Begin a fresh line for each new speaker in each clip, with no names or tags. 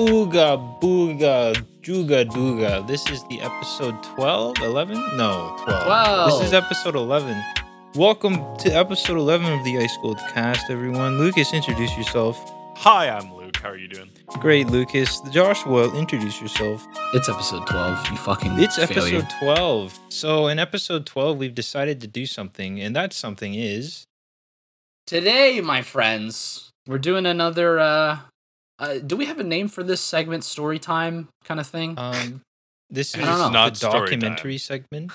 Ooga booga juga dooga. This is the episode 12, 11? No, 12.
12.
This is episode 11. Welcome to episode 11 of the Ice Gold cast, everyone. Lucas, introduce yourself.
Hi, I'm Luke. How are you doing?
Great, Lucas. Joshua, introduce yourself.
It's episode 12. You fucking
It's
failure.
episode 12. So, in episode 12, we've decided to do something, and that something is.
Today, my friends, we're doing another uh uh, do we have a name for this segment? Story time kind of thing.
Um, this is
don't know.
the
Not time.
documentary segment.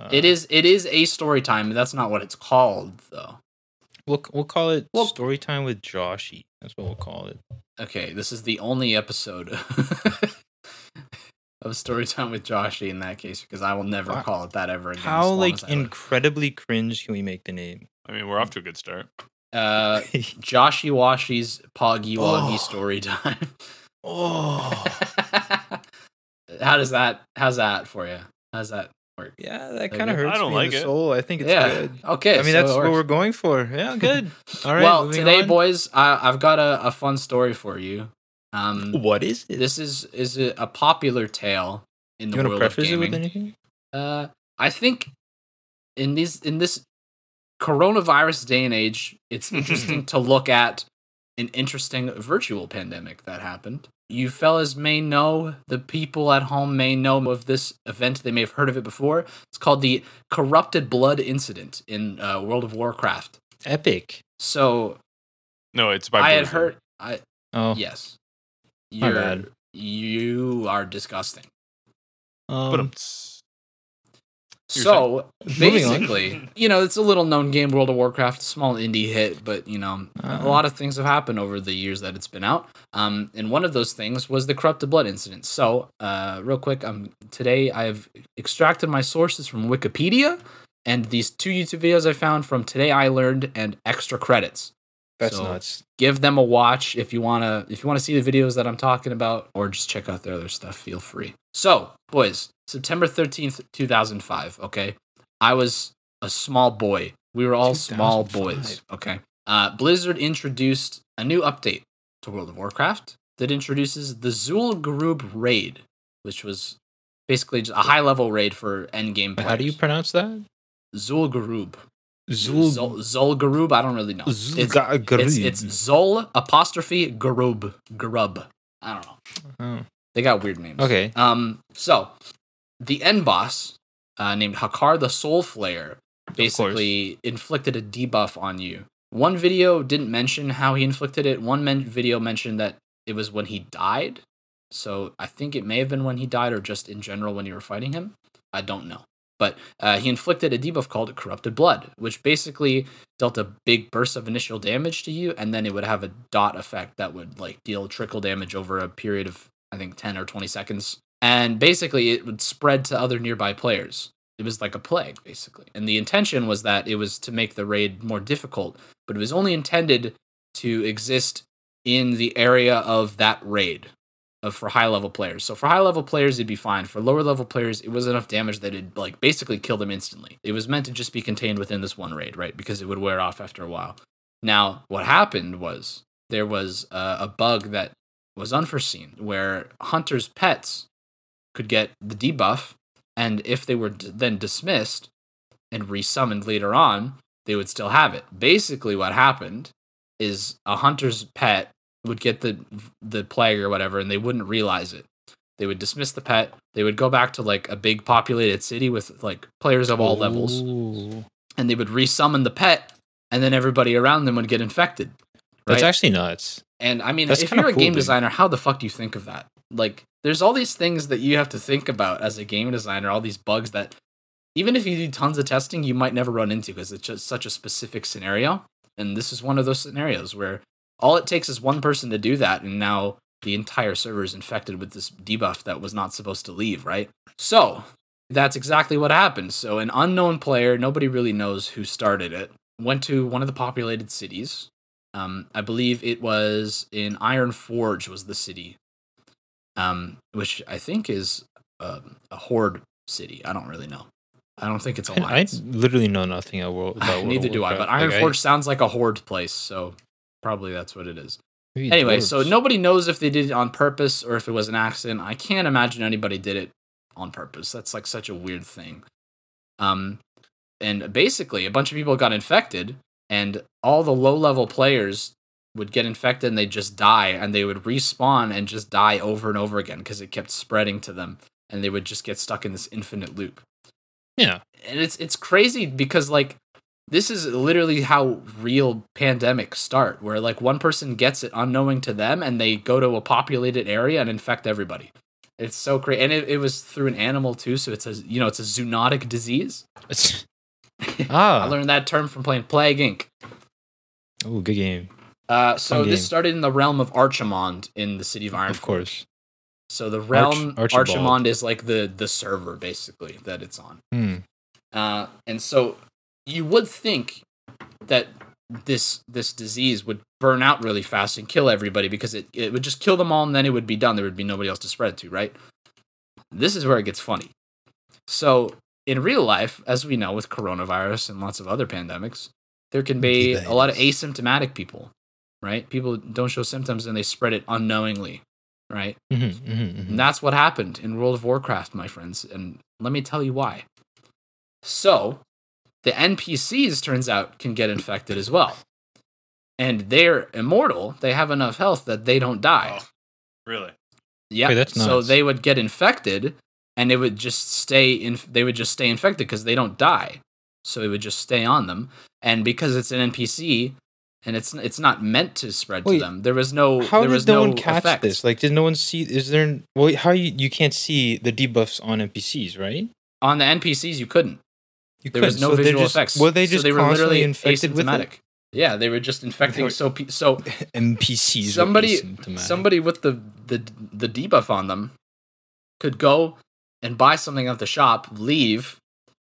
Uh,
it is. It is a story time. That's not what it's called, though.
We'll, we'll call it
Well-
Story Time with Joshy. That's what we'll call it.
Okay, this is the only episode of story time with Joshy in that case, because I will never
Wow.
call it that ever again.
How like
as live.
incredibly cringe can we make the name?
I mean, we're off to a good start.
Uh, Joshy Washy's Poggy Woggy
Oh.
story time.
oh,
How does that? How's that for you? How's that work?
yeah, that kind of hurts
I don't
me
like
in the
it.
soul. I think it's
yeah.
good.
Okay.
I mean,
so
that's what we're going for. Yeah, good. All right.
well, today,
on.
boys, I, I've got a, a fun story for you. Um,
what is it?
this is is a, a popular tale in the
you want to
world of
preface it with
gaming.
anything?
Uh, I think in these in this coronavirus day and age, it's interesting to look at an interesting virtual pandemic that happened. You fellas may know, the people at home may know of this event. They may have heard of it before. It's called the Corrupted Blood Incident in uh, World of Warcraft.
Epic.
So
No, it's by.
I had heard. I
Oh,
yes,
My
you're
bad.
you are disgusting.
But
um,
um, You're
So basically, you know, it's a little known game, World of Warcraft, a small indie hit, but you know, a
Uh-huh.
lot of things have happened over the years that it's been out. Um, and one of those things was the corrupted blood incident. So, uh, real quick, um, today I've extracted my sources from Wikipedia and these two YouTube videos I found from Today I Learned and extra credits.
That's
so-
nuts.
Give them a watch if you wanna if you wanna see the videos that I'm talking about, or just check out their other stuff. Feel free. So, boys, September thirteenth, two thousand five. Okay, I was a small boy. We were all small boys. Okay. Uh, Blizzard introduced a new update to World of Warcraft that introduces the Zul Gurub raid, which was basically just a high level raid for endgame players.
How do you pronounce that?
Zul Gurub?
Zul.
Zol, Zol Garub? I don't really know. It's, it's, it's Zol apostrophe Garub. Garub. I don't know.
Oh,
They got weird names.
Okay.
Um. So, the end boss, uh, named Hakkar the Soul Flayer, basically inflicted a debuff on you. One video didn't mention how he inflicted it. One men- video mentioned that it was when he died. So I think it may have been when he died, or just in general when you were fighting him. I don't know. But uh, he inflicted a debuff called Corrupted Blood, which basically dealt a big burst of initial damage to you, and then it would have a dot effect that would like deal trickle damage over a period of I think ten or twenty seconds, and basically it would spread to other nearby players. It was like a plague, basically, and the intention was that it was to make the raid more difficult, but it was only intended to exist in the area of that raid for high level players. So for high level players, it'd be fine. For lower level players, it was enough damage that it'd like basically kill them instantly. It was meant to just be contained within this one raid, right? Because it would wear off after a while. Now, what happened was there was uh, a bug that was unforeseen where hunters' pets could get the debuff, and if they were d- then dismissed and resummoned later on, they would still have it. Basically, what happened is a hunter's pet would get the the plague or whatever, and they wouldn't realize it. They would dismiss the pet. They would go back to like a big populated city with like players of all levels, and they would resummon the pet, and then everybody around them would get infected.
That's actually nuts.
And I mean,
That's
if you're a
cool,
game
dude.
designer, how the fuck do you think of that? Like, there's all these things that you have to think about as a game designer, all these bugs that even if you do tons of testing, you might never run into because it's just such a specific scenario. And this is one of those scenarios where all it takes is one person to do that, and now the entire server is infected with this debuff that was not supposed to leave, right? So, that's exactly what happened. So, an unknown player, nobody really knows who started it, went to one of the populated cities. Um, I believe it was in Ironforge was the city, um, which I think is um a horde city. I don't really know. I don't think it's
I, I literally know nothing about World. About World
Neither
of
do I. But Iron
Like,
Forge sounds like a horde place, so probably that's what it is.
Maybe
Anyway, so nobody knows if they did it on purpose or if it was an accident. I can't imagine anybody did it on purpose. That's like such a weird thing. Um, and basically, a bunch of people got infected, and all the low level players would get infected and they'd just die, and they would respawn and just die over and over again because it kept spreading to them, and they would just get stuck in this infinite loop.
Yeah.
And it's it's crazy because like this is literally how real pandemics start, where like one person gets it unknowing to them, and they go to a populated area and infect everybody. It's so crazy, and it, it was through an animal too, so it's a you know it's a zoonotic disease.
It's,
I
ah.
learned that term from playing Plague Inc.
Oh, good game.
Uh, so
Fun
this
game.
started in the realm of Archimonde in the city of Iron.
Of course.
So the realm
Archibald.
Archimonde is like the the server basically that it's on.
Hmm.
Uh, and so you would think that this this disease would burn out really fast and kill everybody because it, it would just kill them all and then it would be done. There would be nobody else to spread it to, right? This is where it gets funny. So in real life, as we know with coronavirus and lots of other pandemics, there can be a lot of asymptomatic people, right? People don't show symptoms and they spread it unknowingly, right?
Mhm, mhm, mhm.
And that's what happened in World of Warcraft, my friends. And let me tell you why. So, the NPCs, turns out, can get infected as well. And they're immortal. They have enough health that they don't die.
Oh, really?
Yeah.
Wait, that's
so they would get infected and it would just stay in they would just stay infected because they don't die. So it would just stay on them. And because it's an NPC and it's it's not meant to spread
Wait,
to them. There was no
How
there
did
was
no
no
one catch
effects.
this? Like, did no one see? Is there? Well, how you you can't see the debuffs on NPCs, right?
On the NPCs you couldn't.
You
There was
couldn't.
no
So
visual
just-
effects.
Were they
So
just
they were literally
infected with
asymptomatic.
it?
Yeah, they were just infecting
were-
so pe- so
NPCs.
somebody somebody with the, the the debuff on them could go and buy something at the shop, leave,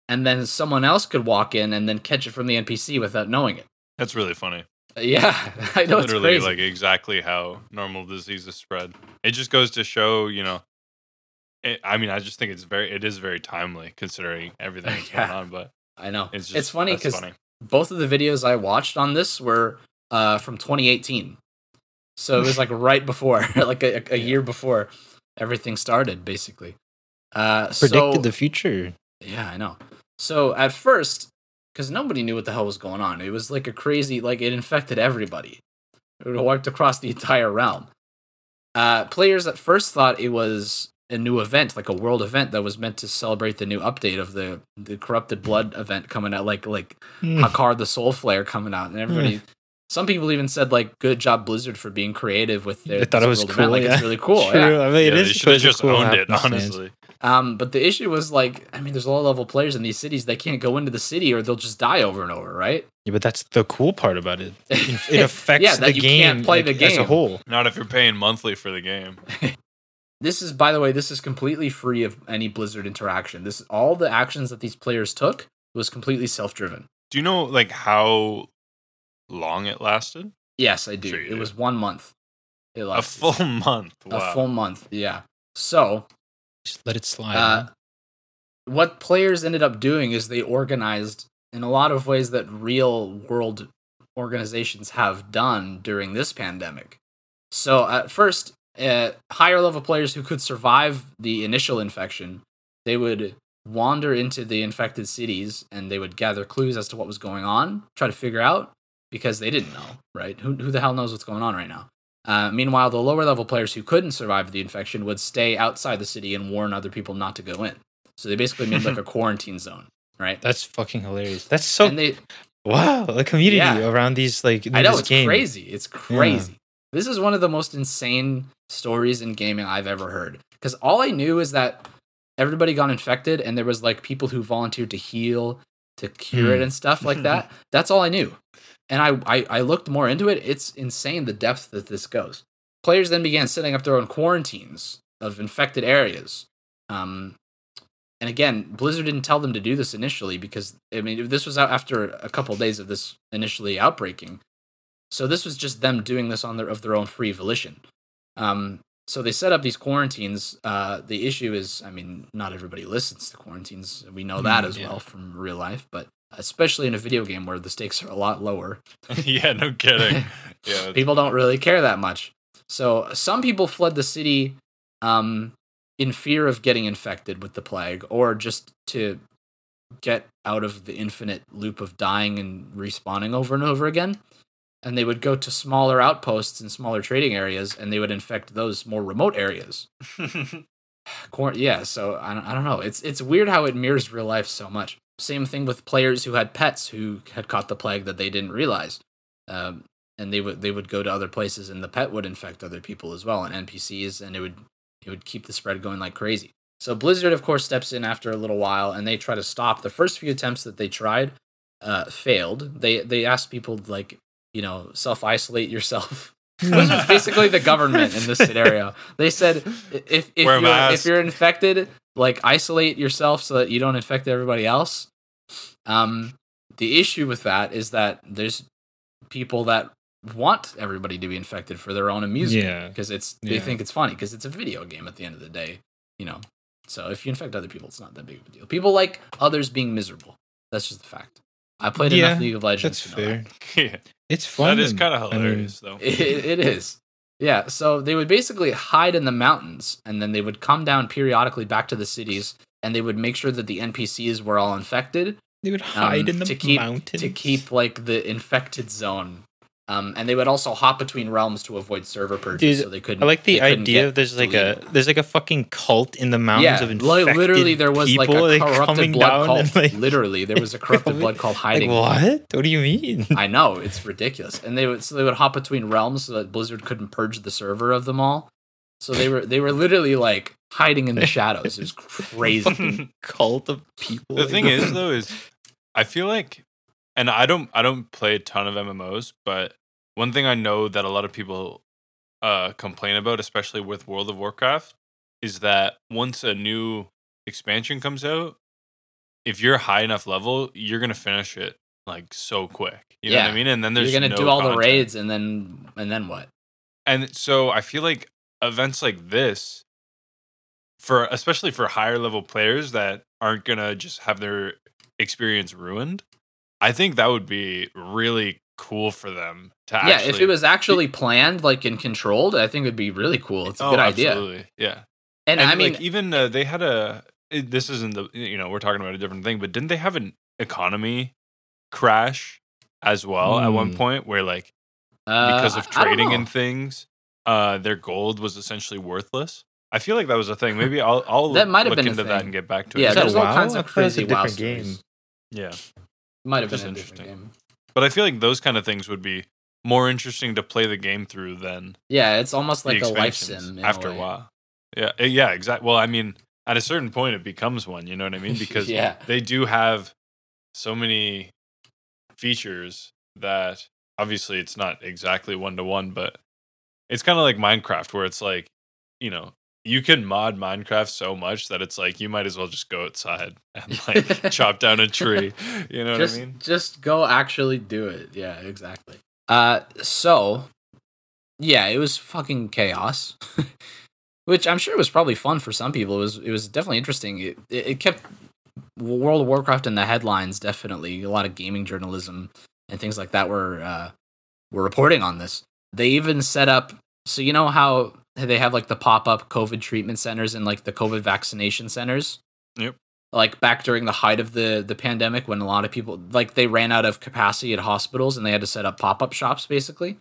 and then someone else could walk in and then catch it from the NPC without knowing it.
That's really funny.
Uh, yeah, I know it's
Literally,
crazy.
like exactly how normal diseases spread. It just goes to show, you know. It, I mean, I just think it's very, it is very timely considering everything that's
Yeah.
going on. But
I know.
it's
It's, funny because both of the videos I watched on this were uh, from 2018. So it was like right before, like a, a year before everything started, basically. Uh,
predicted
so,
the future.
Yeah, I know. So at first, because nobody knew what the hell was going on, it was like a crazy, like it infected everybody. It wiped across the entire realm. Uh, players at first thought it was a new event, like a world event that was meant to celebrate the new update of the the corrupted blood event coming out, like like
Hmm.
Hakkar the Soul Flayer coming out, and everybody. Some people even said like, "Good job, Blizzard, for being creative with their."
They thought it was cool.
event. Like
yeah.
it's really cool.
True.
Yeah.
I mean, it
yeah,
is
they should have just
cool
owned it, honestly.
Um, but the issue was like, I mean, there's low level players in these cities. They can't go into the city or they'll just die over and over, right?
Yeah, but that's the cool part about it. It affects
Yeah, that
the
you
game
can't play the
game as a whole.
Not if you're paying monthly for the game.
This is, by the way, this is completely free of any Blizzard interaction. This all the actions that these players took was completely self driven.
Do you know like how long it lasted?
Yes, I do.
Sure
it
do.
was one month. It lasted.
A full month. Wow.
a full month. Yeah. So
Just let it slide.
Uh, what players ended up doing is they organized in a lot of ways that real world organizations have done during this pandemic. So at first, uh, higher level players who could survive the initial infection, they would wander into the infected cities and they would gather clues as to what was going on, try to figure out because they didn't know, right? Who, who the hell knows what's going on right now? Uh, meanwhile, the lower level players who couldn't survive the infection would stay outside the city and warn other people not to go in. So they basically made like a quarantine zone, right?
That's fucking hilarious. That's so
and they,
wow. The community
Yeah.
around these like
I know it's
game.
crazy. It's crazy. This is one of the most insane stories in gaming I've ever heard. Because all I knew is that everybody got infected, and there was like people who volunteered to heal, to cure it,
Hmm.
and stuff like that. That's all I knew. And I, I I looked more into it. It's insane the depth that this goes. Players then began setting up their own quarantines of infected areas. Um, and again, Blizzard didn't tell them to do this initially because I mean this was out after a couple of days of this initially outbreaking. So this was just them doing this on their of their own free volition. Um, so they set up these quarantines. Uh, the issue is, I mean, not everybody listens to quarantines. We know that
Mm,
as
yeah.
well from real life. But especially in a video game where the stakes are a lot lower.
yeah, no kidding. Yeah,
people don't really care that much. So some people fled the city um, in fear of getting infected with the plague, or just to get out of the infinite loop of dying and respawning over and over again. And they would go to smaller outposts and smaller trading areas, and they would infect those more remote areas. yeah, so I don't, I don't know. It's it's weird how it mirrors real life so much. Same thing with players who had pets who had caught the plague that they didn't realize, um, and they would they would go to other places, and the pet would infect other people as well, and NPCs, and it would it would keep the spread going like crazy. So Blizzard, of course, steps in after a little while, and they try to stop. The first few attempts that they tried uh, failed. They they asked people like you know self isolate yourself. this was basically the government in this scenario. They said if if you're, if you're infected, like isolate yourself so that you don't infect everybody else. Um, the issue with that is that there's people that want everybody to be infected for their own amusement
Yeah.
because it's they
Yeah.
think it's funny because it's a video game at the end of the day, you know. So if you infect other people, it's not that big of a deal. People like others being miserable. That's just the fact. I played
Yeah,
enough League of Legends.
That's
to know that.
fair.
yeah,
It's fun.
that is kind of
I mean,
hilarious, though.
It, it is. Yeah, so they would basically hide in the mountains and then they would come down periodically back to the cities and they would make sure that the NPCs were all infected
They would hide
um,
in the
to keep
mountains
to keep like the infected zone. Um, and they would also hop between realms to avoid server purges,
Dude,
so they couldn't.
I like the idea of there's like a there's like a fucking cult in the mountains
yeah,
of
li-
infected
literally there was like a
like,
corrupted blood cult.
like-
literally, there was a corrupted blood cult
Like
hiding.
what? What do you mean?
I know it's ridiculous, and they would so they would hop between realms so that Blizzard couldn't purge the server of them all. So they were they were literally like hiding in the shadows. It was crazy.
Cult of people.
the thing is though is i feel like and i don't i don't play a ton of mmos but one thing i know that a lot of people uh complain about especially with world of warcraft is that once a new expansion comes out if you're high enough level you're gonna finish it like so quick you know what
Yeah.
i mean and then there's
You're gonna
no
do all the raids, and then and then what?
and so i feel like events like this for especially for higher level players that aren't gonna just have their experience ruined i think that would be really cool for them to
yeah,
actually
if it was actually planned, like and controlled, I think it'd be really cool. It's a
oh,
good idea.
absolutely. yeah
And,
and,
I mean,
like even uh, they had a it- this isn't the you know we're talking about a different thing but didn't they have an economy crash as well at one
Mm.
point where like
uh,
because of
I- I don't
trading and things, uh, their gold was essentially worthless. I feel like that was a thing. Maybe I'll I'll
That might have
look
been
into that and get back to it.
Yeah, there's all
WoW?
kinds of
thought it was a
crazy WoW
different game.
yeah,
Might have
Just
been a different
interesting.
game.
but I feel like those kind of things would be more interesting to play the game through than
Yeah, it's almost like a life sim
after
a
a
way.
while. Yeah, uh, yeah, exactly. Well, I mean, at a certain point, it becomes one. You know what I mean? Because
Yeah.
they do have so many features that obviously it's not exactly one to one, but it's kind of like Minecraft, where it's like, you know, you can mod Minecraft so much that it's like you might as well just go outside and like chop down a tree. You know
just,
what I mean?
Just go actually do it. Yeah, exactly. Uh, so yeah, it was fucking chaos, which I'm sure was probably fun for some people. It was it was definitely interesting. It it, it kept World of Warcraft in the headlines. Definitely a lot of gaming journalism and things like that were uh, were reporting on this. They even set up so you know how they have like the pop up COVID treatment centers and like the COVID vaccination centers. Yep. like back during the height of the the pandemic when a lot of people like they ran out of capacity at hospitals and they had to set up pop-up shops basically.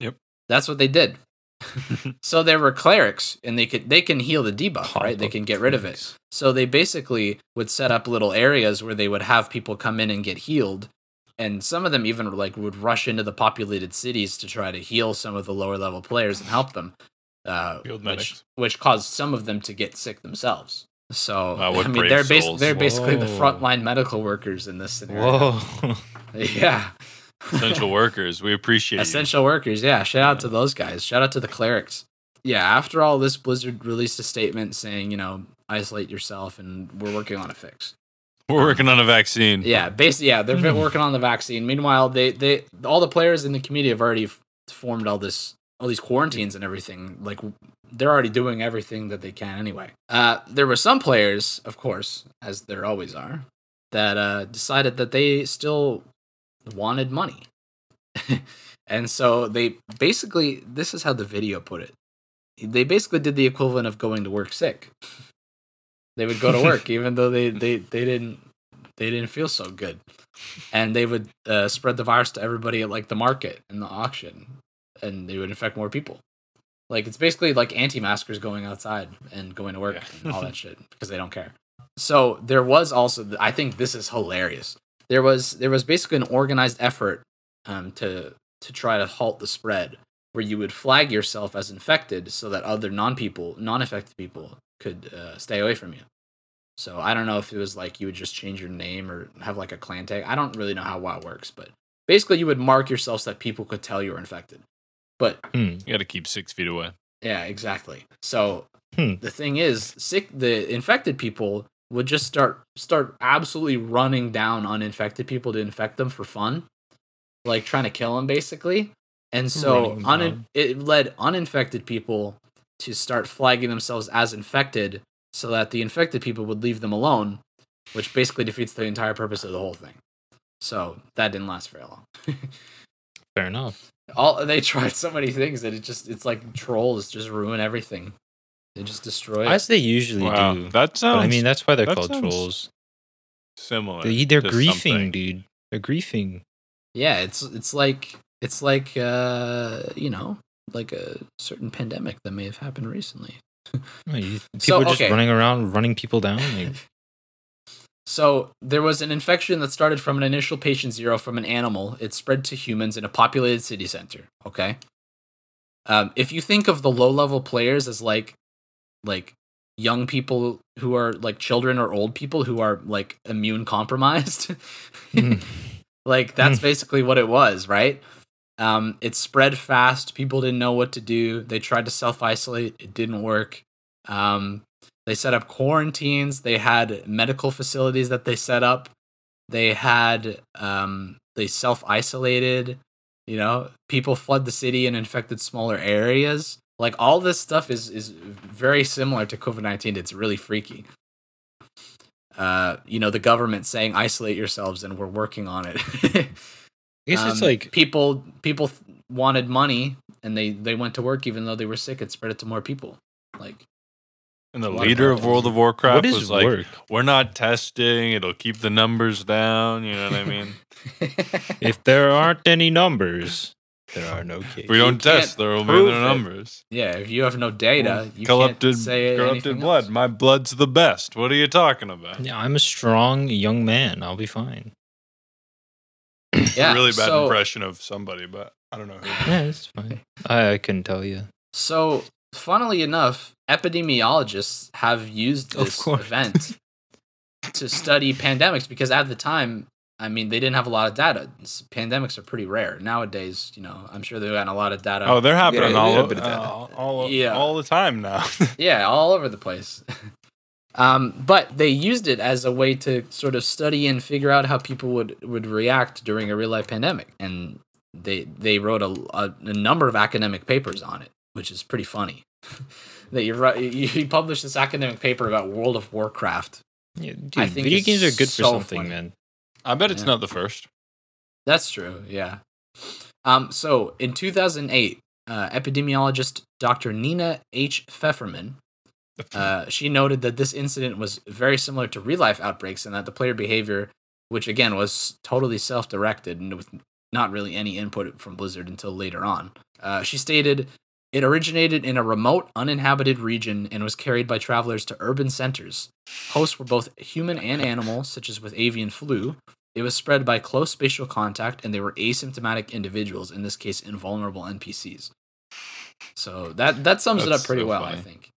Yep.
that's what they did. So there were clerics and they could they can heal the debuff right? They can get rid of it. so they basically would set up little areas where they would have people come in and get healed. And some of them even like would rush into the populated cities to try to heal some of the lower level players and help them uh,
Field
which,
medics.
which caused some of them to get sick themselves so
Wow,
I mean, they're bas- they're basically the
Whoa.
frontline medical workers in this scenario.
Whoa.
Yeah,
Essential workers, we appreciate
essential workers. Yeah, shout out to those guys. Shout out to the clerics. Yeah, after all this, Blizzard released a statement saying, you know, isolate yourself, and we're working on a fix.
We're working on a vaccine.
Yeah, basically, yeah, they've been working on the vaccine. Meanwhile, they they all the players in the community have already f- formed all this all these quarantines and everything. Like they're already doing everything that they can anyway. Uh, there were some players, of course, as there always are, that uh, decided that they still wanted money. and so they basically, this is how the video put it. They basically did the equivalent of going to work sick. They would go to work even though they, they, they didn't they didn't feel so good, and they would uh, spread the virus to everybody at like the market and the auction, and they would infect more people. Like it's basically like anti-maskers going outside and going to work yeah. and all that shit because they don't care. So there was also, I think this is hilarious. There was there was basically an organized effort um, to to try to halt the spread, where you would flag yourself as infected so that other non people, non infected people, could uh, stay away from you. So I don't know if it was like you would just change your name or have like a clan tag. I don't really know how WoW works, but basically you would mark yourself so that people could tell you were infected. But
hmm. you got to keep six feet away.
Yeah, exactly. So hmm. the thing is, sick the infected people would just start start absolutely running down uninfected people to infect them for fun, like trying to kill them basically. And so un- it led uninfected people to start flagging themselves as infected so that the infected people would leave them alone, which basically defeats the entire purpose of the whole thing. So that didn't last very long.
Fair enough.
All they tried so many things that it just it's like trolls just ruin everything. They just destroy.
As they usually wow. do.
That sounds.
But, I mean, that's why they're called trolls.
Similar.
They, they're griefing, something. dude. They're griefing.
Yeah, it's it's like it's like uh you know like a certain pandemic that may have happened recently.
people so, are just okay. running around, running people down. Like...
so there was an infection that started from an initial patient zero from an animal. It spread to humans in a populated city center. Okay. Um, if you think of the low level players as like like young people who are like children or old people who are like immune compromised. mm. like that's mm. basically what it was, right? Um, it spread fast. People didn't know what to do. They tried to self isolate. It didn't work. Um, they set up quarantines. They had medical facilities that they set up. They had um, they self isolated. You know, people fled the city and infected smaller areas. Like all this stuff is is very similar to COVID nineteen. It's really freaky. Uh, you know, the government saying isolate yourselves, and we're working on it.
I guess um, it's like
people people wanted money, and they they went to work even though they were sick. It spread it to more people. Like
and the leader of, of World of Warcraft was like, work? "We're not testing; it'll keep the numbers down." You know what I mean?
if there aren't any numbers, there are no cases.
We don't test. There will be no numbers.
Yeah, if you have no data, you corrupted, can't say corrupted
blood.
Else.
My blood's the best. What are you talking about?
Yeah, I'm a strong young man. I'll be fine.
yeah,
really bad so, impression of somebody, but I don't know. Who.
Yeah, it's fine. I, I couldn't tell you.
So, funnily enough, epidemiologists have used this event to study pandemics because at the time I mean, they didn't have a lot of data. Pandemics are pretty rare nowadays. You know, I'm sure they've gotten a lot of data.
Oh, they're happening yeah, all, uh, all, yeah. all the time now.
yeah, all over the place. um, but they used it as a way to sort of study and figure out how people would would react during a real life pandemic, and they they wrote a, a, a number of academic papers on it, which is pretty funny. that you you published this academic paper about World of Warcraft.
Yeah, dude, I think video games are good so for something, funny. man.
I bet it's yeah. not the first.
That's true. Yeah. Um. So in 2008, uh, epidemiologist Dr. Nina H. Fefferman, uh, she noted that this incident was very similar to real life outbreaks and that the player behavior, which again was totally self directed and with not really any input from Blizzard until later on. Uh, she stated, it originated in a remote, uninhabited region and was carried by travelers to urban centers. Hosts were both human and animal, such as with avian flu, it was spread by close spatial contact, and they were asymptomatic individuals, in this case, invulnerable NPCs. So that that sums That's it up pretty so well, funny. I think.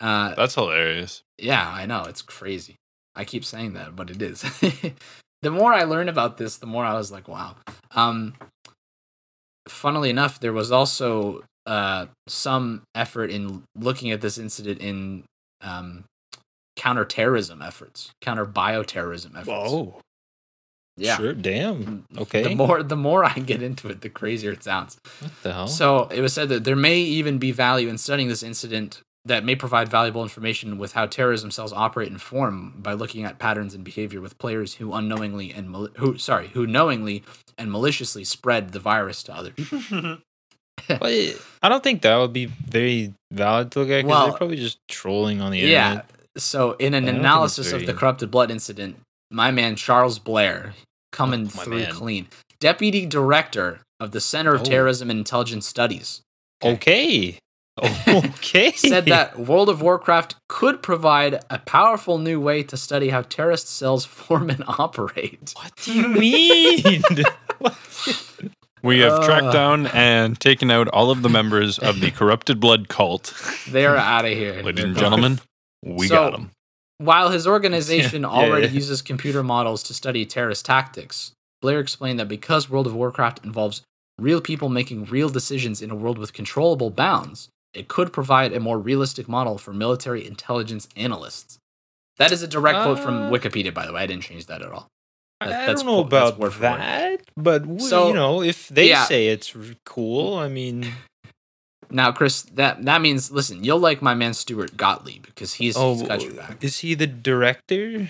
Uh, That's hilarious.
Yeah, I know it's crazy. I keep saying that, but it is. the more I learned about this, the more I was like, wow. Um, funnily enough, there was also uh, some effort in looking at this incident in um, counterterrorism efforts, counter bioterrorism efforts.
Oh, Yeah. Sure. Damn. Okay.
The more the more I get into it, the crazier it sounds.
What the hell?
So it was said that there may even be value in studying this incident that may provide valuable information with how terrorism cells operate and form by looking at patterns in behavior with players who unknowingly and mal- who sorry who knowingly and maliciously spread the virus to other people.
But I don't think that would be very valid to look at because
Well,
they're probably just trolling on the
yeah.
internet.
So in an
I don't think it's
analysis of the corrupted blood incident, my man Charles Blair coming
Oh,
through
man.
clean, deputy director of the Center of
Oh.
Terrorism and Intelligence Studies.
Okay. Okay.
said that World of Warcraft could provide a powerful new way to study how terrorist cells form and operate.
What do you mean? What?
We have tracked
Uh.
down and taken out all of the members of the corrupted blood cult.
They are out of here.
Ladies and gentlemen, we
So-
got them.
While his organization
Yeah,
already
yeah.
uses computer models to study terrorist tactics, Blair explained that because World of Warcraft involves real people making real decisions in a world with controllable bounds, it could provide a more realistic model for military intelligence analysts. That is a direct quote from
Uh,
Wikipedia, by the way. I didn't change that at all.
I don't know about that, but w-
So,
you know, if they
yeah.
say it's cool, I mean,
Now, Chris, that that means listen, you'll like my man Stuart Gottlieb because he's,
oh,
he's got your back.
is he the director?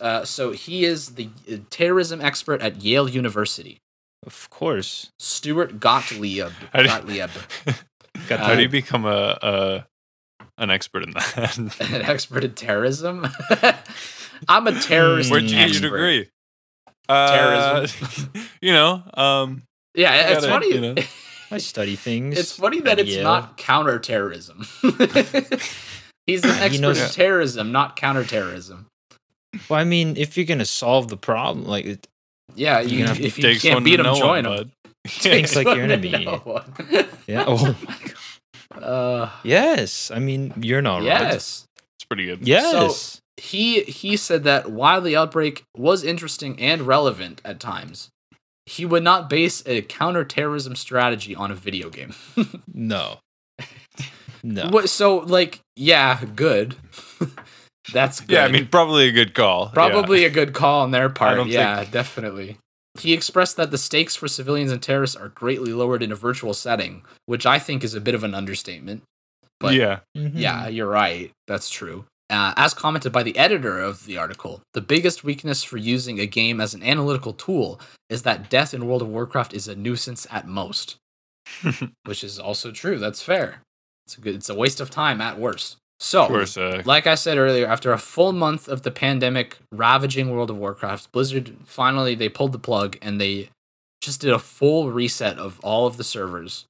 Uh, so he is the uh, terrorism expert at Yale University.
Of course.
Stuart Gottlieb.
How do-
Gottlieb,
Got
How do you
Uh,
become a, a an expert in that?
an expert in terrorism. I'm a terrorist
Where'd you get your degree? Uh,
Terrorism.
you know, um,
Yeah, it's
Gotta,
funny.
you know.
I study things.
It's funny that it's
Yale.
not counterterrorism. He's an
He
expert
knows-
in terrorism, not counterterrorism.
Well, I mean, if you're gonna solve the problem, like it
Yeah,
You're
you,
gonna
if you
takes
can't
one
beat
to
him, join
one,
him.
bud.
Takes like your enemy.
No.
yeah. Oh my god.
Uh,
Yes. I mean, you're not right.
yes.
It's pretty good.
Yes.
He he said that while the outbreak was interesting and relevant at times, he would not base a counterterrorism strategy on a video game.
no. No.
What- so like, yeah, good. That's good.
Yeah, I mean, probably a good call. Yeah.
probably a good call on their part.
don't
Yeah, definitely. He expressed that the stakes for civilians and terrorists are greatly lowered in a virtual setting, which I think is a bit of an understatement. But
yeah.
Mhm.
Yeah, you're right. That's true. Uh, as commented by the editor of the article, the biggest weakness for using a game as an analytical tool is that death in World of Warcraft is a nuisance at most, which is also true. That's fair. It's a good. It's a waste of time at worst. So,
course, uh,
like I said earlier, after a full month of the pandemic ravaging World of Warcraft, Blizzard finally they pulled the plug and they just did a full reset of all of the servers.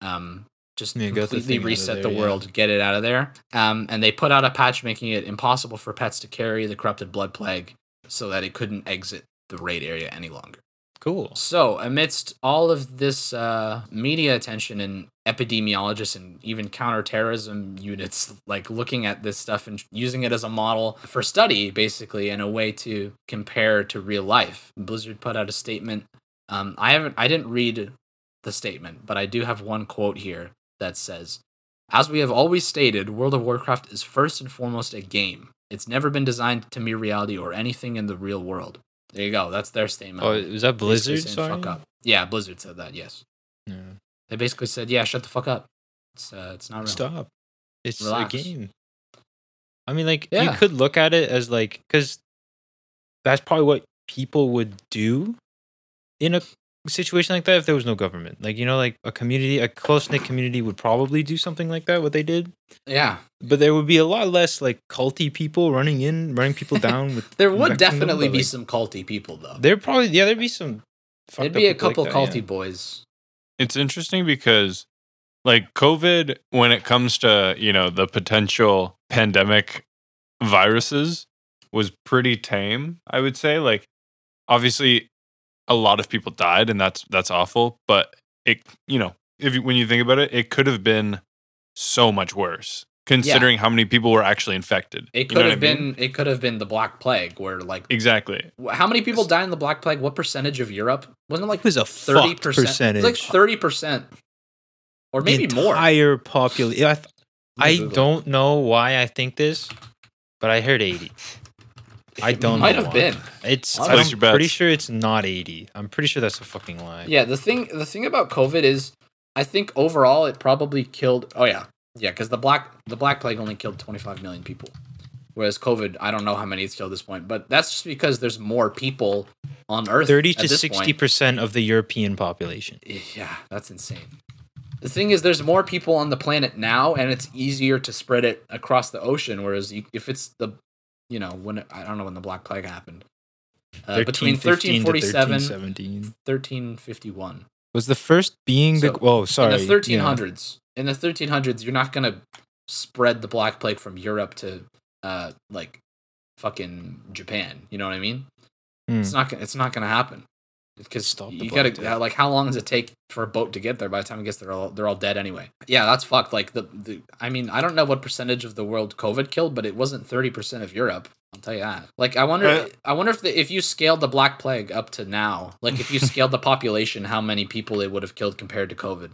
Um, just
Yeah, the
completely
of
reset
there,
the
yeah.
world, get it out of there. Um, and they put out a patch making it impossible for pets to carry the corrupted blood plague, so that it couldn't exit the raid area any longer.
Cool.
So, amidst all of this uh, media attention and epidemiologists and even counterterrorism units like looking at this stuff and using it as a model for study, basically, and a way to compare to real life, Blizzard put out a statement. Um, I haven't, I didn't read the statement, but I do have one quote here that says, "As we have always stated, World of Warcraft is first and foremost a game. It's never been designed to mirror reality or anything in the real world." There you go. That's their statement.
Oh, was that Blizzard?
saying,
Sorry.
Fuck up. Yeah, Blizzard said that. Yes,
Yeah.
they basically said, "Yeah, shut the fuck up. It's uh, it's not real."
Stop. It's
Relax.
a game. I mean, like
Yeah.
you could look at it as like because that's probably what people would do in a situation like that if there was no government. Like you know, like a community, a close knit community would probably do something like that. What they did,
Yeah,
but there would be a lot less like culty people running in, running people down with.
there would
infecting them,
definitely be
like,
some culty people though.
There probably yeah, there'd be some. fucked
There'd
up
be a
people like
couple
that,
culty
yeah.
boys.
it's interesting because like covid when it comes to you know the potential pandemic viruses was pretty tame i would say like obviously a lot of people died and that's that's awful but it you know if you, when you think about it it could have been so much worse considering how many people were actually infected
It
You know
could have
I mean?
been. It could have been the Black Plague, where like,
exactly
how many people died in the Black Plague? What percentage of Europe? Wasn't it like
It was a
thirty
fucked
percent?
percentage.
Like thirty percent, or maybe
the
more.
Entire population. I, th- I don't know why I think this, but I heard eighty. I don't.
Might
know
have
why.
been.
It's. I'm
your bets.
pretty sure it's not eighty. I'm pretty sure that's a fucking lie.
Yeah, the thing the thing about COVID is I think overall it probably killed oh yeah. Yeah, because the black the black plague only killed 25 million people, whereas COVID, I don't know how many it's killed at this point, but that's just because there's more people on Earth.
Thirty to sixty percent of the European population.
Eh, yeah, that's insane. The thing is, there's more people on the planet now, and it's easier to spread it across the ocean. Whereas you, if it's the, you know, when I don't know when the Black Plague happened, uh, between 1347,
1317.
1351.
Was the first being the oh sorry
in the 1300s. In the 1300s, you're not gonna spread the Black Plague from Europe to, uh, like, fucking Japan. You know what I mean?
Hmm.
It's not. gonna It's not gonna happen because
Stop the
you
Black
gotta
Death.
like. How long does it take for a boat to get there? By the time it gets there, they're all, they're all dead anyway. Yeah, that's fucked. Like the, the. I mean, I don't know what percentage of the world COVID killed, but it wasn't thirty percent of Europe. I'll tell you that. Like, I wonder.
Uh,
I wonder if the, if you scaled the Black Plague up to now, like if you scaled the population, how many people it would have killed compared to COVID?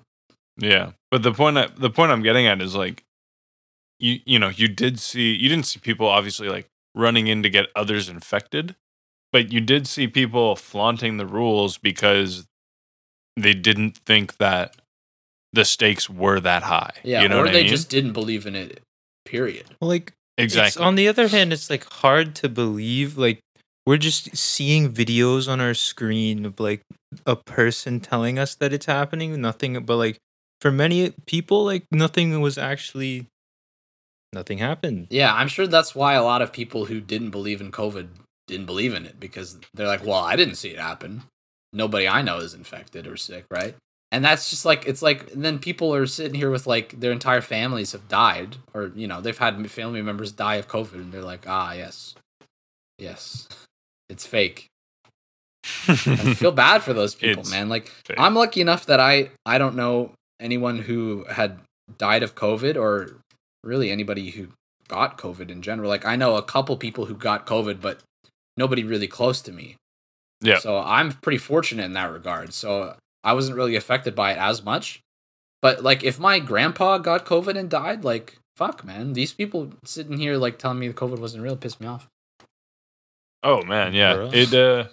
Yeah, but the point I, the point I'm getting at is like, you you know you did see you didn't see people obviously like running in to get others infected, but you did see people flaunting the rules because they didn't think that the stakes were that high.
Yeah,
you know
or
what
they
I mean?
just didn't believe in it. Period.
Well, like it's-
exactly.
on the other hand, it's like hard to believe. Like we're just seeing videos on our screen of like a person telling us that it's happening. Nothing, but like for many people, like nothing was actually. Nothing happened.
Yeah, I'm sure that's why a lot of people who didn't believe in COVID didn't believe in it because they're like, well, I didn't see it happen. Nobody I know is infected or sick, right? And that's just like, it's like, and then people are sitting here with like their entire families have died or, you know, they've had family members die of COVID and they're like, ah, yes, yes, it's fake. I feel bad for those people,
It's
man. Like,
fake.
I'm lucky enough that I I don't know anyone who had died of COVID or really anybody who got COVID in general. Like I know a couple people who got COVID, but nobody really close to me.
Yeah.
So I'm pretty fortunate in that regard. So I wasn't really affected by it as much. But like if my grandpa got COVID and died, like fuck man, these people sitting here like telling me the COVID wasn't real pissed me off.
oh man, yeah, it uh,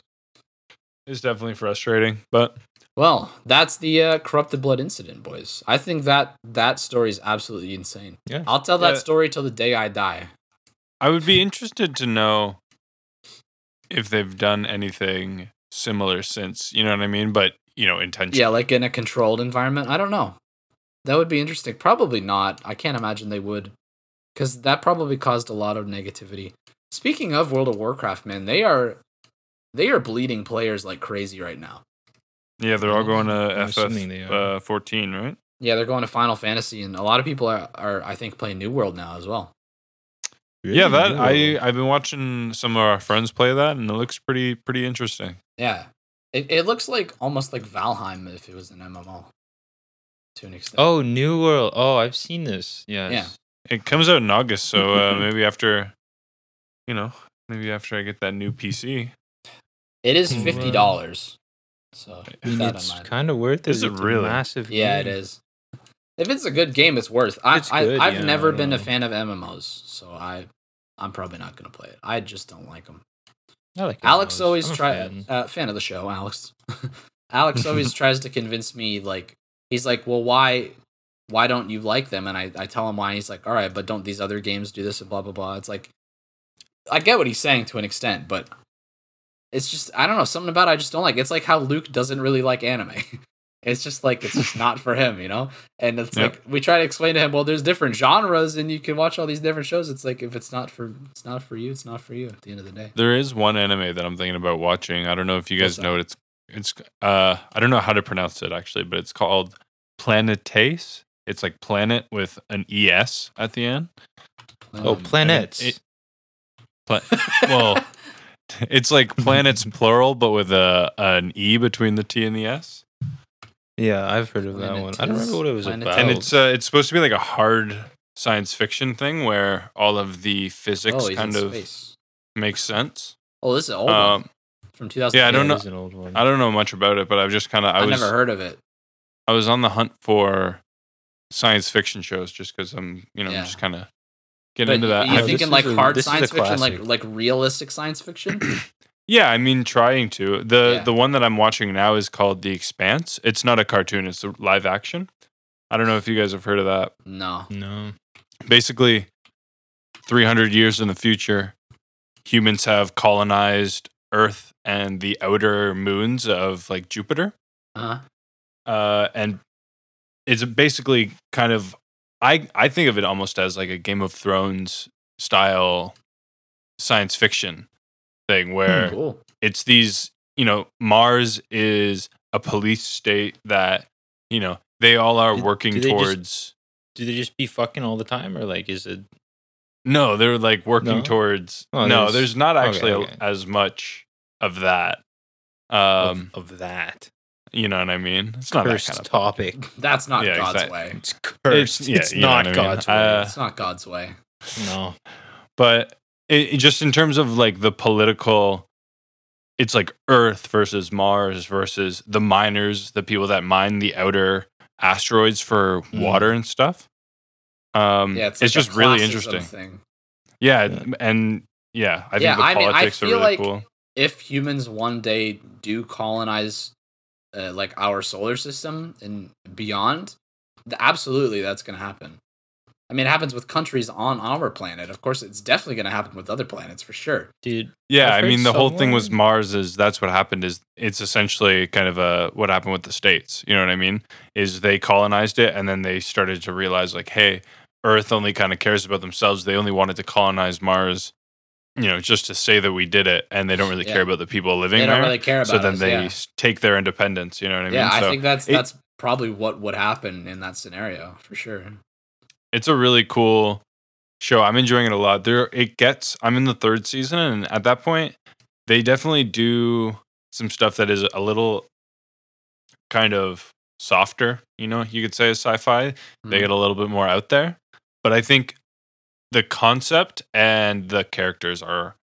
is definitely frustrating, but
Well, that's the uh, corrupted blood incident, boys. I think that that story is absolutely insane.
Yeah.
I'll tell that
Yeah.
story till the day I die.
I would be interested to know if they've done anything similar since. You know what I mean? But you know, intentionally.
Yeah, like in a controlled environment. I don't know. That would be interesting. Probably not. I can't imagine they would, because that probably caused a lot of negativity. Speaking of World of Warcraft, man, they are they are bleeding players like crazy right now.
Yeah, they're all going to FF
assuming they are.
uh, 14, right?
Yeah, they're going to Final Fantasy, and a lot of people are, are I think playing New World now as well.
Yeah, that I I've been watching some of our friends play that, and it looks pretty pretty interesting.
Yeah, it it looks like almost like Valheim if it was an MMO. To an extent.
Oh, New World. Oh, I've seen this. Yes.
Yeah.
It comes out in August, so uh, maybe after, you know, maybe after I get that new PC.
it is fifty dollars. So keep
mean,
that in
it's
mind.
kind of worth it.
Is it
It's a
really?
massive?
Yeah, it
game.
is. If it's a good game, it's worth. I,
it's good,
I have
yeah,
never
I
been a fan of MMOs, so I I'm probably not gonna play it. I just don't like them.
I like
Alex always try
fan.
uh, fan of the show. Alex, Alex always tries to convince me. Like he's like, well, why why don't you like them? And I I tell him why. He's like, all right, but don't these other games do this and blah blah blah. It's like I get what he's saying to an extent, but it's just I don't know something about it I just don't like. It's like how Luke doesn't really like anime. It's just like it's just not for him, you know. And it's
Yep.
like we try to explain to him, well, there's different genres, and you can watch all these different shows. It's like if it's not for it's not for you, it's not for you. At the end of the day,
There is one anime that I'm thinking about watching. I don't know if you
What's
guys know it. It's it's uh I don't know how to pronounce it actually, but it's called Planetes. It's like planet with an es at the end.
Oh,
Um,
planets.
it- Pla- well, it's like planets plural, but with a an e between the t and the s.
yeah, I've heard of that one. I don't remember what it was
Planet-
about.
And it's uh, it's supposed to be like a hard science fiction thing where all of the physics
oh, he's
kind
in
of
space.
makes sense.
Oh, this is an old one
Um,
from 2000.
yeah, I don't know-
is an old one.
I don't know much about it, but I've just kind of I
I
was
never heard of it.
I was on the hunt for science fiction shows just because I'm you know
Yeah.
just kind of getting
But
into that.
Are you
I-
this
thinking
is
like
a-
hard
this is a
science fiction, like
classic.
like realistic science fiction?
yeah, I mean trying to the
Yeah.
the one that I'm watching now is called The Expanse. It's not a cartoon; it's a live action. I don't know if you guys have heard of that.
No.
No.
Basically, 300 years in the future, humans have colonized Earth and the outer moons of like Jupiter.
Uh-huh.
Uh, and it's basically kind of I I think of it almost as like a Game of Thrones style science fiction thing where
Cool.
it's these you know Mars is a police state that you know they all are
Do-
working
do they just-
towards
Do they just be fucking all the time, or like is it?
no they're like working
No?
towards
Oh,
no
there's-
there's not
okay,
actually a-
okay.
as much of that
of-
um
of, that
you know what I mean it's not that kind of
topic.
That's not
Yeah,
God's
exact-
way.
It's cursed.
yeah,
It's, not
what I mean.
God's way.
Uh,
It's not God's way.
no.
but it, it just in terms of like the political it's like earth versus mars versus the miners the people that mine the outer asteroids for
Mm.
water and stuff um
Yeah, it's,
it's,
like a
just really interesting
Thing.
yeah,
Yeah.
and yeah i think the
I mean, I
politics are
feel
really
like-
cool
If humans one day do colonize, uh, like our solar system and beyond, absolutely that's going to happen. I mean, it happens with countries on our planet. Of course, it's definitely going to happen with other planets for sure.
Dude,
yeah
I've
mean
heard
the whole thing with
somewhere-
mars is that's what happened is it's essentially kind of a what happened with the states you know what i mean is they colonized it and then they started to realize like hey earth only kind of cares about themselves they only wanted to colonize mars you know just to say that we did it and they don't really
Yeah.
care about the people living
They
there
don't really care about
so then
us,
they
yeah.
take their independence you know what i mean
yeah, I think that's
it-
that's probably what would happen in that scenario for sure.
It's a really cool show. I'm enjoying it a lot. There it gets I'm in the third season and at that point they definitely do some stuff that is a little kind of softer, you know, you could say as sci-fi. They
Mhm.
get a little bit more out there. But I think the concept and the characters are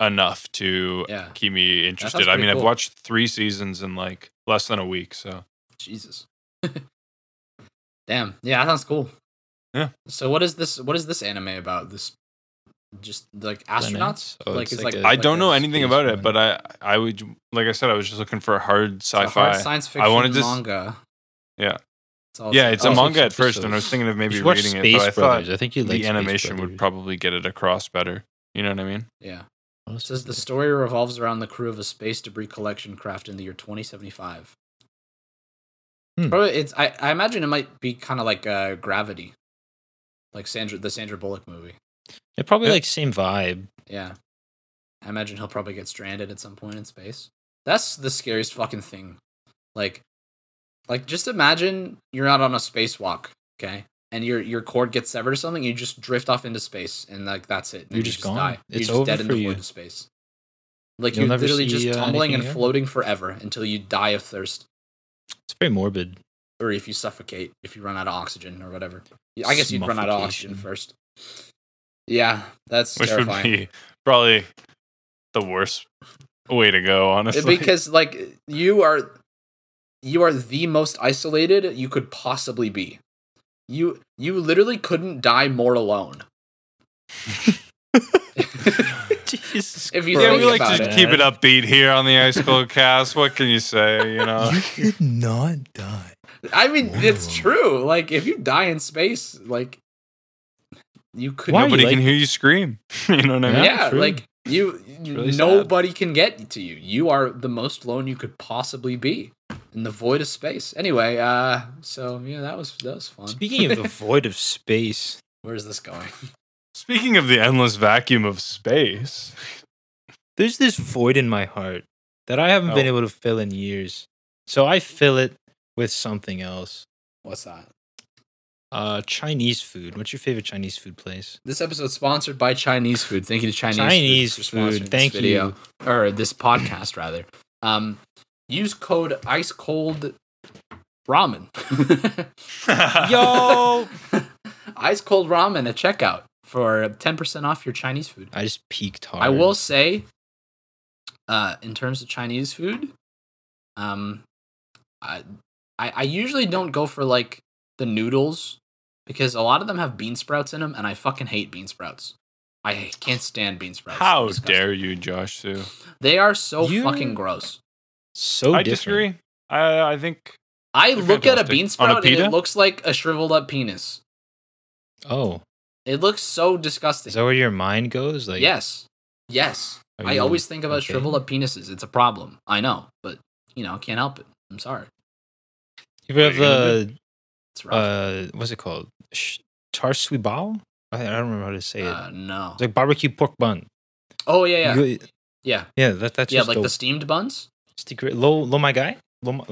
enough to
Yeah,
keep me interested. I mean, I've watched 3 seasons in like less than a week, so
Jesus. Damn. Yeah, that sounds cool.
Yeah.
So what is this? What is this anime about? This just like astronauts?
Oh,
like
it's
it's
like
like,
a-
I
like
don't know anything
space
about it, but I I would like I said I was just looking for a hard
it's a
sci-fi.
hard science fiction
I wanted to s-
manga.
Yeah.
It's all
Yeah, it's a
Oh, so
manga at first, and I was thinking of maybe
you should watch
reading
Space
it, but I
Brothers.
thought
I think you like
the
Space
animation would probably get it across better. You know what I mean?
Yeah. It says the story revolves around the crew of a space debris collection craft in the year 2075.
Hmm.
Probably it's I, I imagine it might be kind of like uh, Gravity. Like Sandra the Sandra Bullock movie.
It probably
Yeah.
like same vibe.
Yeah. I imagine he'll probably get stranded at some point in space. That's the scariest fucking thing. Like like just imagine you're out on a spacewalk, okay? And your your cord gets severed or something, you just drift off into space and like that's it. And
You're
you
just gone.
die.
It's
you're just dead
over
in the
you.
void of space. Like
You'll
you're literally
see,
just
uh,
tumbling and floating forever until you die of thirst.
It's very morbid.
Or if you suffocate, if you run out of oxygen or whatever. I guess you'd run out of oxygen first. Yeah, that's
Which
terrifying.
would be probably the worst way to go, honestly.
because like you are you are the most isolated you could possibly be you you literally couldn't die more alone
Jesus
If you
yeah, we like
about
to
it.
keep it upbeat here on the Ice Cold Cast. What can you say? You know,
You could not die.
i mean it's true like if you die in space like you could
Why?
nobody
like-
can hear you scream. you know what I mean?
yeah,
Yeah, true.
like you
really sad.
nobody can get to you you are the most alone you could possibly be in the void of space anyway uh so yeah that was that was fun
Speaking of the void of space,
where's this going
Speaking of the endless vacuum of space,
there's this void in my heart that I haven't been
Oh.
able to fill in years. So I fill it with something else.
what's that
Uh, Chinese food. What's your favorite Chinese food place?
This episode sponsored by Chinese food. Thank you to Chinese,
Chinese
food, for
food. Thank
this video or this podcast rather. Um, use code ice cold ramen.
Yo!
ice cold ramen at checkout for ten percent off your Chinese food.
I just peaked hard.
I will say, uh, in terms of Chinese food, um, I, I I usually don't go for like the noodles because a lot of them have bean sprouts in them, and I fucking hate bean sprouts. I can't stand bean sprouts.
how dare you, Josh? Sue?
They are so
You-
fucking gross.
So
I
different.
disagree. I I think
I
They're
look at a bean
On a
sprout and it looks like a shriveled up penis.
Oh,
It looks so disgusting.
is that where your mind goes? Like,
yes. Yes. I
you-
always think about
okay.
shriveled up penises. It's a problem. I know, but you know, can't help it. I'm sorry.
You ever have
What are you
the
It's rough.
uh, what's it called? Sh- char siu bao? I, I don't remember how to say it.
Uh, no.
It's like barbecue pork bun.
Oh yeah, yeah,
You
yeah.
yeah. That that's
yeah,
just
like
dope.
the steamed buns.
Sticky, low, low, my guy. Low, my,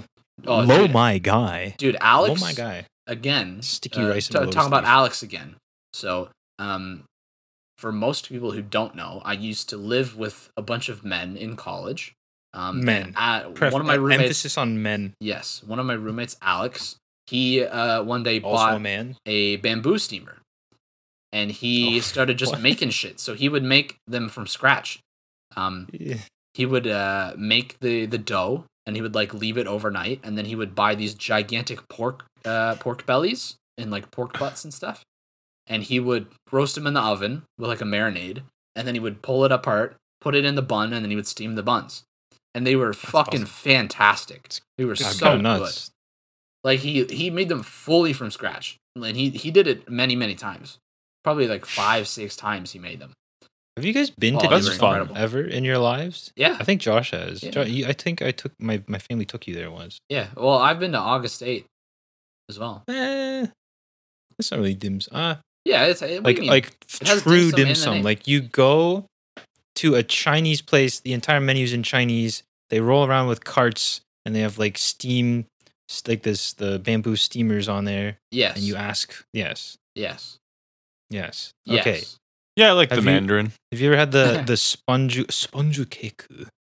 Oh,
low,
dude,
my guy.
dude, Alex.
Low, my guy.
again.
Sticky
uh,
rice and
ta- talking about. Alex again. So, um, for most people who don't know, I used to live with a bunch of men in college. Um,
Men.
uh,
Pref-
one of my roommates.
emphasis on men.
Yes, one of my roommates, Alex. He uh, one day
Also
bought
a man.
a bamboo steamer, and he
Oh,
started just
what?
making shit. So he would make them from scratch. Um,
Yeah.
he would uh, make the the dough and he would like leave it overnight and then he would buy these gigantic pork uh, pork bellies and like pork butts and stuff and he would roast them in the oven with like a marinade and then he would pull it apart put it in the bun and then he would steam the buns and they were fucking
awesome.
fantastic they were so good
nuts.
like he he made them fully from scratch and he he did it many many times probably like five six times he made them
Have you guys been
Oh,
to Japan
incredible.
ever in your lives?
yeah
I think Josh has.
Yeah.
Jo- you- I think I took my my family took you there once.
yeah well i've been to august 8 as well
Eh, it's not really dims. Ah,
yeah it's uh, what
like like
It
true
dim sum
dim sum. Like you go to a Chinese place, the entire menu's in Chinese. They roll around with carts and they have like steam, like this the bamboo steamers on there,
yes
and you ask, yes,
yes
yes,
yes
okay.
Yeah, I like
Have
the
you-
Mandarin.
Have you ever had the the sponge sponge cake?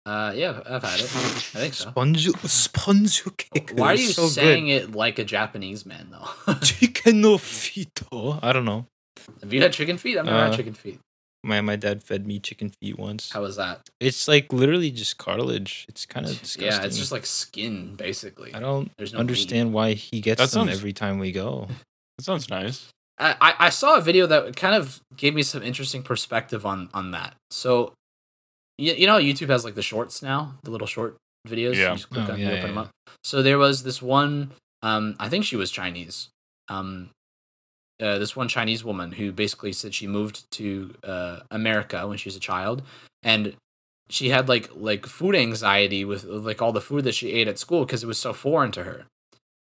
Uh yeah i've had it i think so
Sponge sponge cake.
why are you
so
saying
good.
it like a japanese man though
Chicken no fito. I don't know.
have you had chicken feet i've never
Uh,
had chicken feet
My my dad fed me chicken feet once.
how was that
It's like literally just cartilage. It's kind of disgusting.
yeah it's just like skin basically
I don't
there's no meat.
understand why he gets
That
them
sounds-
every time we go.
That sounds nice.
I, I I saw a video that kind of gave me some interesting perspective on on that. So, you, you know, how YouTube has like the shorts now, the little short videos.
Yeah.
You just click
Oh,
on,
yeah,
you
yeah,
open them up. So there was this one. Um, I think she was Chinese. Um, uh, this one Chinese woman who basically said she moved to uh, America when she was a child, and she had like like food anxiety with like all the food that she ate at school because it was so foreign to her.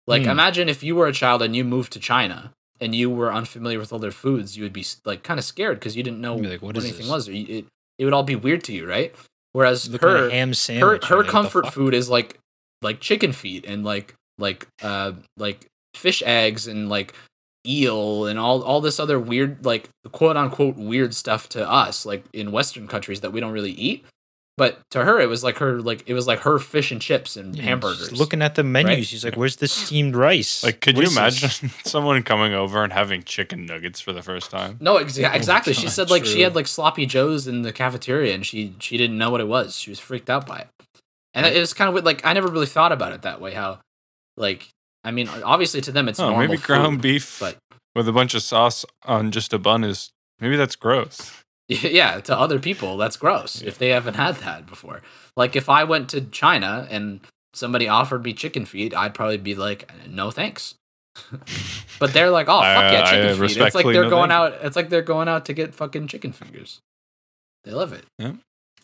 Like
Hmm.
imagine if you were a child and you moved to China and you were unfamiliar with all their foods, you would be like kind of scared because you didn't know
be like,
what,
"What is
anything
this?"
was. It it would all be weird to you, right? Whereas her
ham
her
sandwich.
her
I'm like, what the
comfort food is like like chicken feet and like like uh like fish eggs and like eel and all all this other weird like quote unquote weird stuff to us like in western countries that we don't really eat but to her it was like her like it was like her fish and chips and
Yeah,
hamburgers
she's looking at the menu,
right?
she's like, "Where's the steamed rice?"
Like, could
What
you
is this?"
imagine someone coming over and having chicken nuggets for the first time?
no exa- oh exactly she
God,
said like she had like sloppy joes in the cafeteria and she she didn't know what it was she was freaked out by it and it was kind of weird, like i never really thought about it that way how like i mean obviously to them it's
Oh,
normal
maybe ground
food,
beef
but
with a bunch of sauce on just a bun is maybe that's gross.
yeah to other people that's gross if they haven't had that before. Like if i went to china and somebody offered me chicken feet i'd probably be like no thanks. But they're like oh fuck
I-
yeah
I
chicken feet it's like they're
no
going
thank
out it's like they're going out to get fucking chicken fingers. They love it.
Yeah.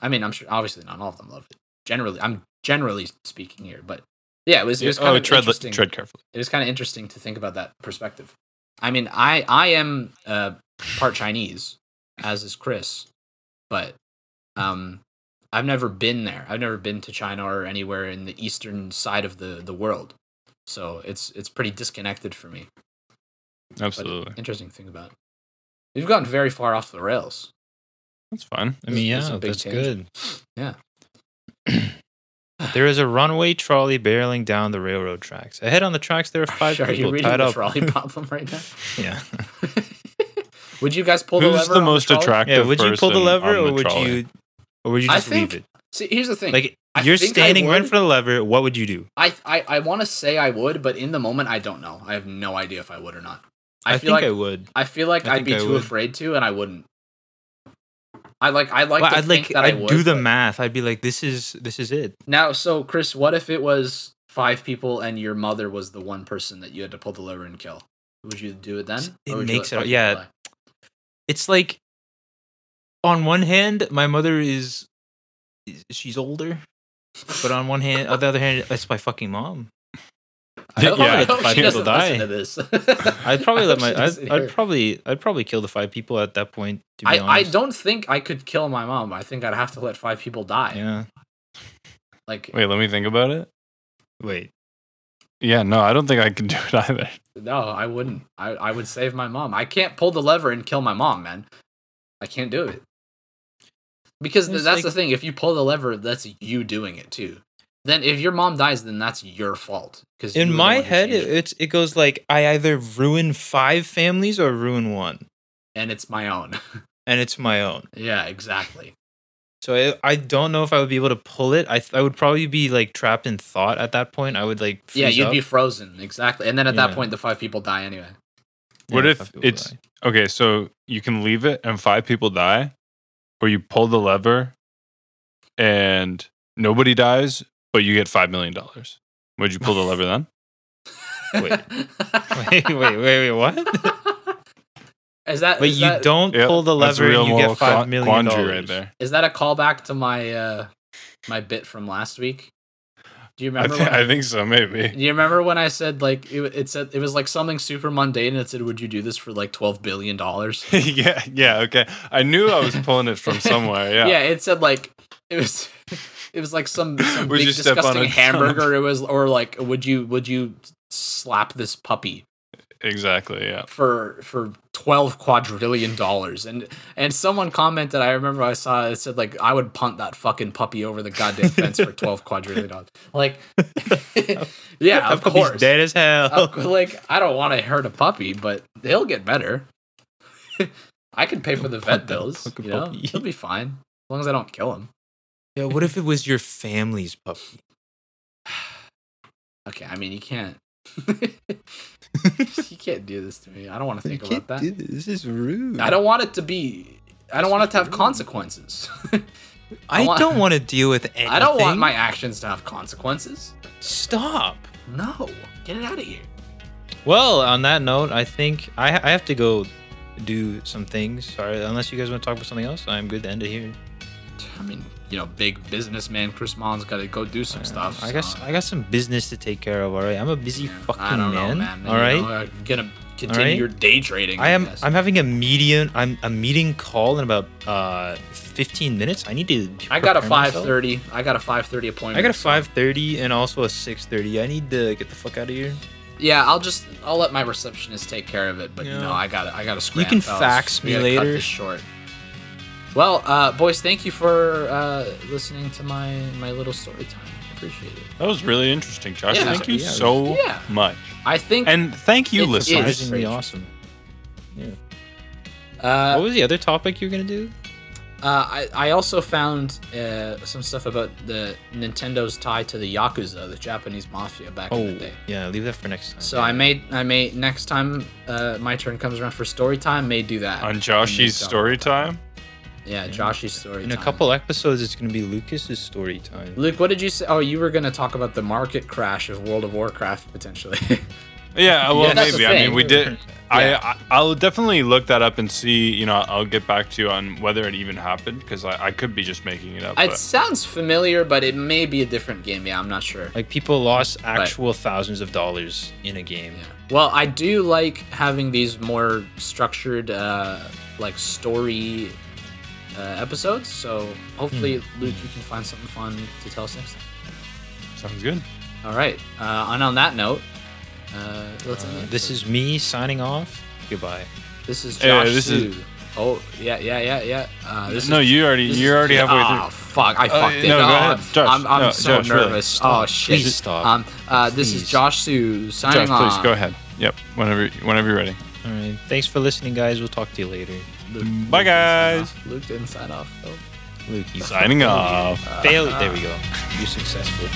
i mean i'm sure obviously not all of them love it. Generally i'm generally speaking here but yeah it was it was kind
oh,
of
tread,
interesting.
tread carefully.
it was kind of interesting to think about that perspective. I mean, I I am uh, part Chinese, as is Chris, but um, I've never been there. I've never been to China or anywhere in the eastern side of the the world, so it's it's pretty disconnected for me. But
Absolutely.
interesting thing about it. We've gotten very far off the rails.
That's fine.
I mean,
This- this is
yeah, that's good.
Yeah.
There is a runaway trolley barreling down the railroad tracks. Ahead on the tracks, there are five people.
Are you reading
tied
the
up.
trolley problem right now?
Yeah,
would you guys pull the lever?
Who's
the
most
trolley?
attractive?
yeah. Would you pull the lever,
on
or
the
would
trolley?
you, or would you
I
just
think-
leave it?
See, here's the thing.
Like
I
you're standing right in front of the lever. What would you do?
I I, I want to say I would, but in the moment I don't know. I have no idea if I would or not. I,
I,
feel
think
like
I would.
I, feel like
I
I'd be
I
too
would.
afraid to, and I wouldn't. I like I like
Well,
to
I'd
think
like
that I
I'd
would.
do the
but-
math. I'd be like, this is this is it.
now, so Chris, what if it was five people and your mother was the one person that you had to pull the lever and kill. Would you do it then?
It
Or would you
makes
let
it-
five
yeah.
people die?
It's like on one hand, my mother is is- she's older, but on one hand, on the other hand, it's my fucking mom.
I hope,
Yeah,
I hope
five
she
people die.
to this.
I'd probably let my I'd, I'd probably I'd probably kill the five people at that point. To be
I, I don't think I could kill my mom. I think I'd have to let five people die.
Yeah.
Like
Wait, let me think about it.
Wait.
Yeah, no, I don't think I can do it either.
no, I wouldn't. I, I would save my mom. I can't pull the lever and kill my mom, man. I can't do it. Because
It's
that's
like-
the thing. If you pull the lever, that's you doing it too. Then if your mom dies, then that's your fault. Because
In my head, it, it's it goes like I either ruin five families or ruin one,
and it's my own.
and it's my own.
yeah, exactly.
So I, I don't know if I would be able to pull it. I th- I would probably be like trapped in thought at that point. I would like
yeah, you'd
up.
be frozen. Exactly. And then at that point, the five people die anyway.
What
Yeah,
if it's-
die.
Okay, so you can leave it and five people die, or you pull the lever and nobody dies, but you get five million dollars. Would you pull the lever then?
Wait. wait, wait, wait, wait, what?
Is that?
But
is
you
that-
don't
Yeah,
pull the
a
lever and you get five
qua-
million dollars
right there.
Is that a callback to my uh my bit from last week? Do you
I,
remember?
thi-
when-
I think so, maybe.
Do you remember when I said like it, it said it was like something super mundane? It said, "Would you do this for like twelve billion dollars?"
yeah, yeah, okay. I knew I was pulling it from somewhere. Yeah,
yeah. It said like it was it was like some, some big
you step on
disgusting hamburger. It was or like would you would you slap this puppy
exactly. Yeah.
for for twelve quadrillion dollars? And and someone commented. I remember I saw it said like I would punt that fucking puppy over the goddamn fence for twelve quadrillion dollars. Like, yeah,
That
of course.
dead as hell.
Of cou- like I don't want to hurt a puppy, but he'll get better. I can pay for the vet bills. You know,
puppy.
he'll be fine as long as I don't kill him.
Yeah, what if it was your family's puppy?
Okay, I mean you can't. You can't do this to me. I don't want to think about that.
This is rude.
I don't want it to be. I don't want it to have consequences.
I,
want-
don't want to deal with anything.
I don't want my actions to have consequences.
stop.
No, get it out of here.
Well, on that note, I think I I have to go do some things. Sorry, unless you guys want to talk about something else, I'm good to end it here.
I mean, you know, big businessman Chris Mon's got to go do some stuff.
I guess I got some business to take care of. All right, I'm a busy fucking
I don't
man.
know, man.
All right,
know, uh, gonna continue
right?
your day trading.
I am.
guess.
I'm having a median. I'm a meeting call in about uh 15 minutes. I need to.
I got a 5:30.
myself.
I got a five thirty appointment.
I got a 5:30 and also a 6:30. I need to get the fuck out of here.
Yeah, I'll just I'll let my receptionist take care of it. But you know, I got I got to
You can fax me later.
short. Well, uh, boys, thank you for uh, listening to my my little story time. Appreciate it.
That was really interesting, Josh.
Yeah,
thank you
yeah, it was-
so
yeah.
much.
I think.
And thank you,
It is.
listeners.
Surprisingly
Great.
awesome.
uh,
what was the other topic you were gonna do?
Uh, I, I also found uh, some stuff about the Nintendo's tie to the Yakuza, the Japanese mafia back in the
Oh,
day.
yeah. Leave that for next time.
So I may I may next time uh, my turn comes around for story time, may do that.
On
And
Joshy's story
talk
time.
That. Yeah, Joshy's story
in a couple episodes, it's gonna be Lucas's story time.
Luke, what did you say? Oh, you were gonna talk about the market crash of World of Warcraft potentially.
Yeah, well,
Yeah,
maybe. I mean, we did.
Yeah.
I, I I'll definitely look that up and see. You know, I'll get back to you on whether it even happened because I, I could be just making it up.
it
but-
sounds familiar, but it may be a different game. Yeah, I'm not sure.
Like people lost actual thousands of dollars in a game.
Yeah. Well, I do like having these more structured, uh, like story uh, episodes. So hopefully,
Hmm.
Luke, you can find something fun to tell us next time.
Sounds good.
All right. Uh, and on that note, uh, let's end
Uh, this is me signing off. Goodbye.
this is
Yeah,
Josh.
this is-
Sue. Oh yeah, yeah, yeah, yeah. Uh, this
no,
is,
you already you're
is-
already halfway
Oh
through.
fuck! I fucked it.
no, go
Oh,
ahead. Josh,
I'm, I'm
no,
so
Josh,
nervous.
Stop.
Oh shit!
Please stop.
Um, uh, this is
Please.
Josh Sue signing
Josh, please
off.
go ahead. Yep. Whenever whenever you're ready.
All right. Thanks for listening, guys. We'll talk to you later.
Luke,
Bye,
Luke didn't
guys.
Luke didn't sign off though.
Luke, you
Signing off.
failed. There we ah. go. You're successful.